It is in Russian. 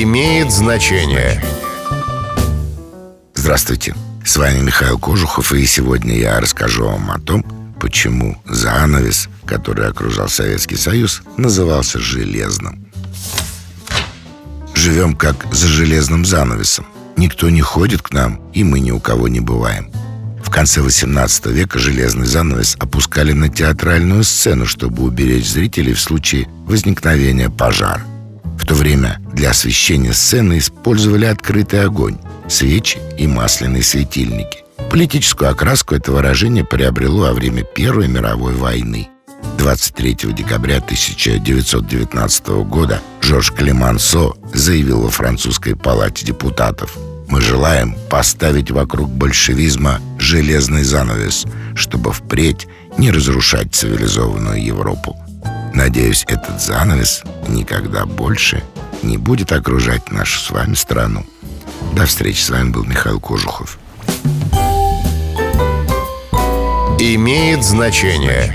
имеет значение. Здравствуйте, с вами Михаил Кожухов, и сегодня я расскажу вам о том, почему занавес, который окружал Советский Союз, назывался железным. Живем как за железным занавесом. Никто не ходит к нам, и мы ни у кого не бываем. В конце 18 века железный занавес опускали на театральную сцену, чтобы уберечь зрителей в случае возникновения пожара. В то время для освещения сцены использовали открытый огонь, свечи и масляные светильники. Политическую окраску это выражение приобрело во время Первой мировой войны. 23 декабря 1919 года Жорж Клемансо заявил во французской палате депутатов «Мы желаем поставить вокруг большевизма железный занавес, чтобы впредь не разрушать цивилизованную Европу. Надеюсь, этот занавес никогда больше не будет окружать нашу с вами страну. До встречи. С вами был Михаил Кожухов. Имеет значение.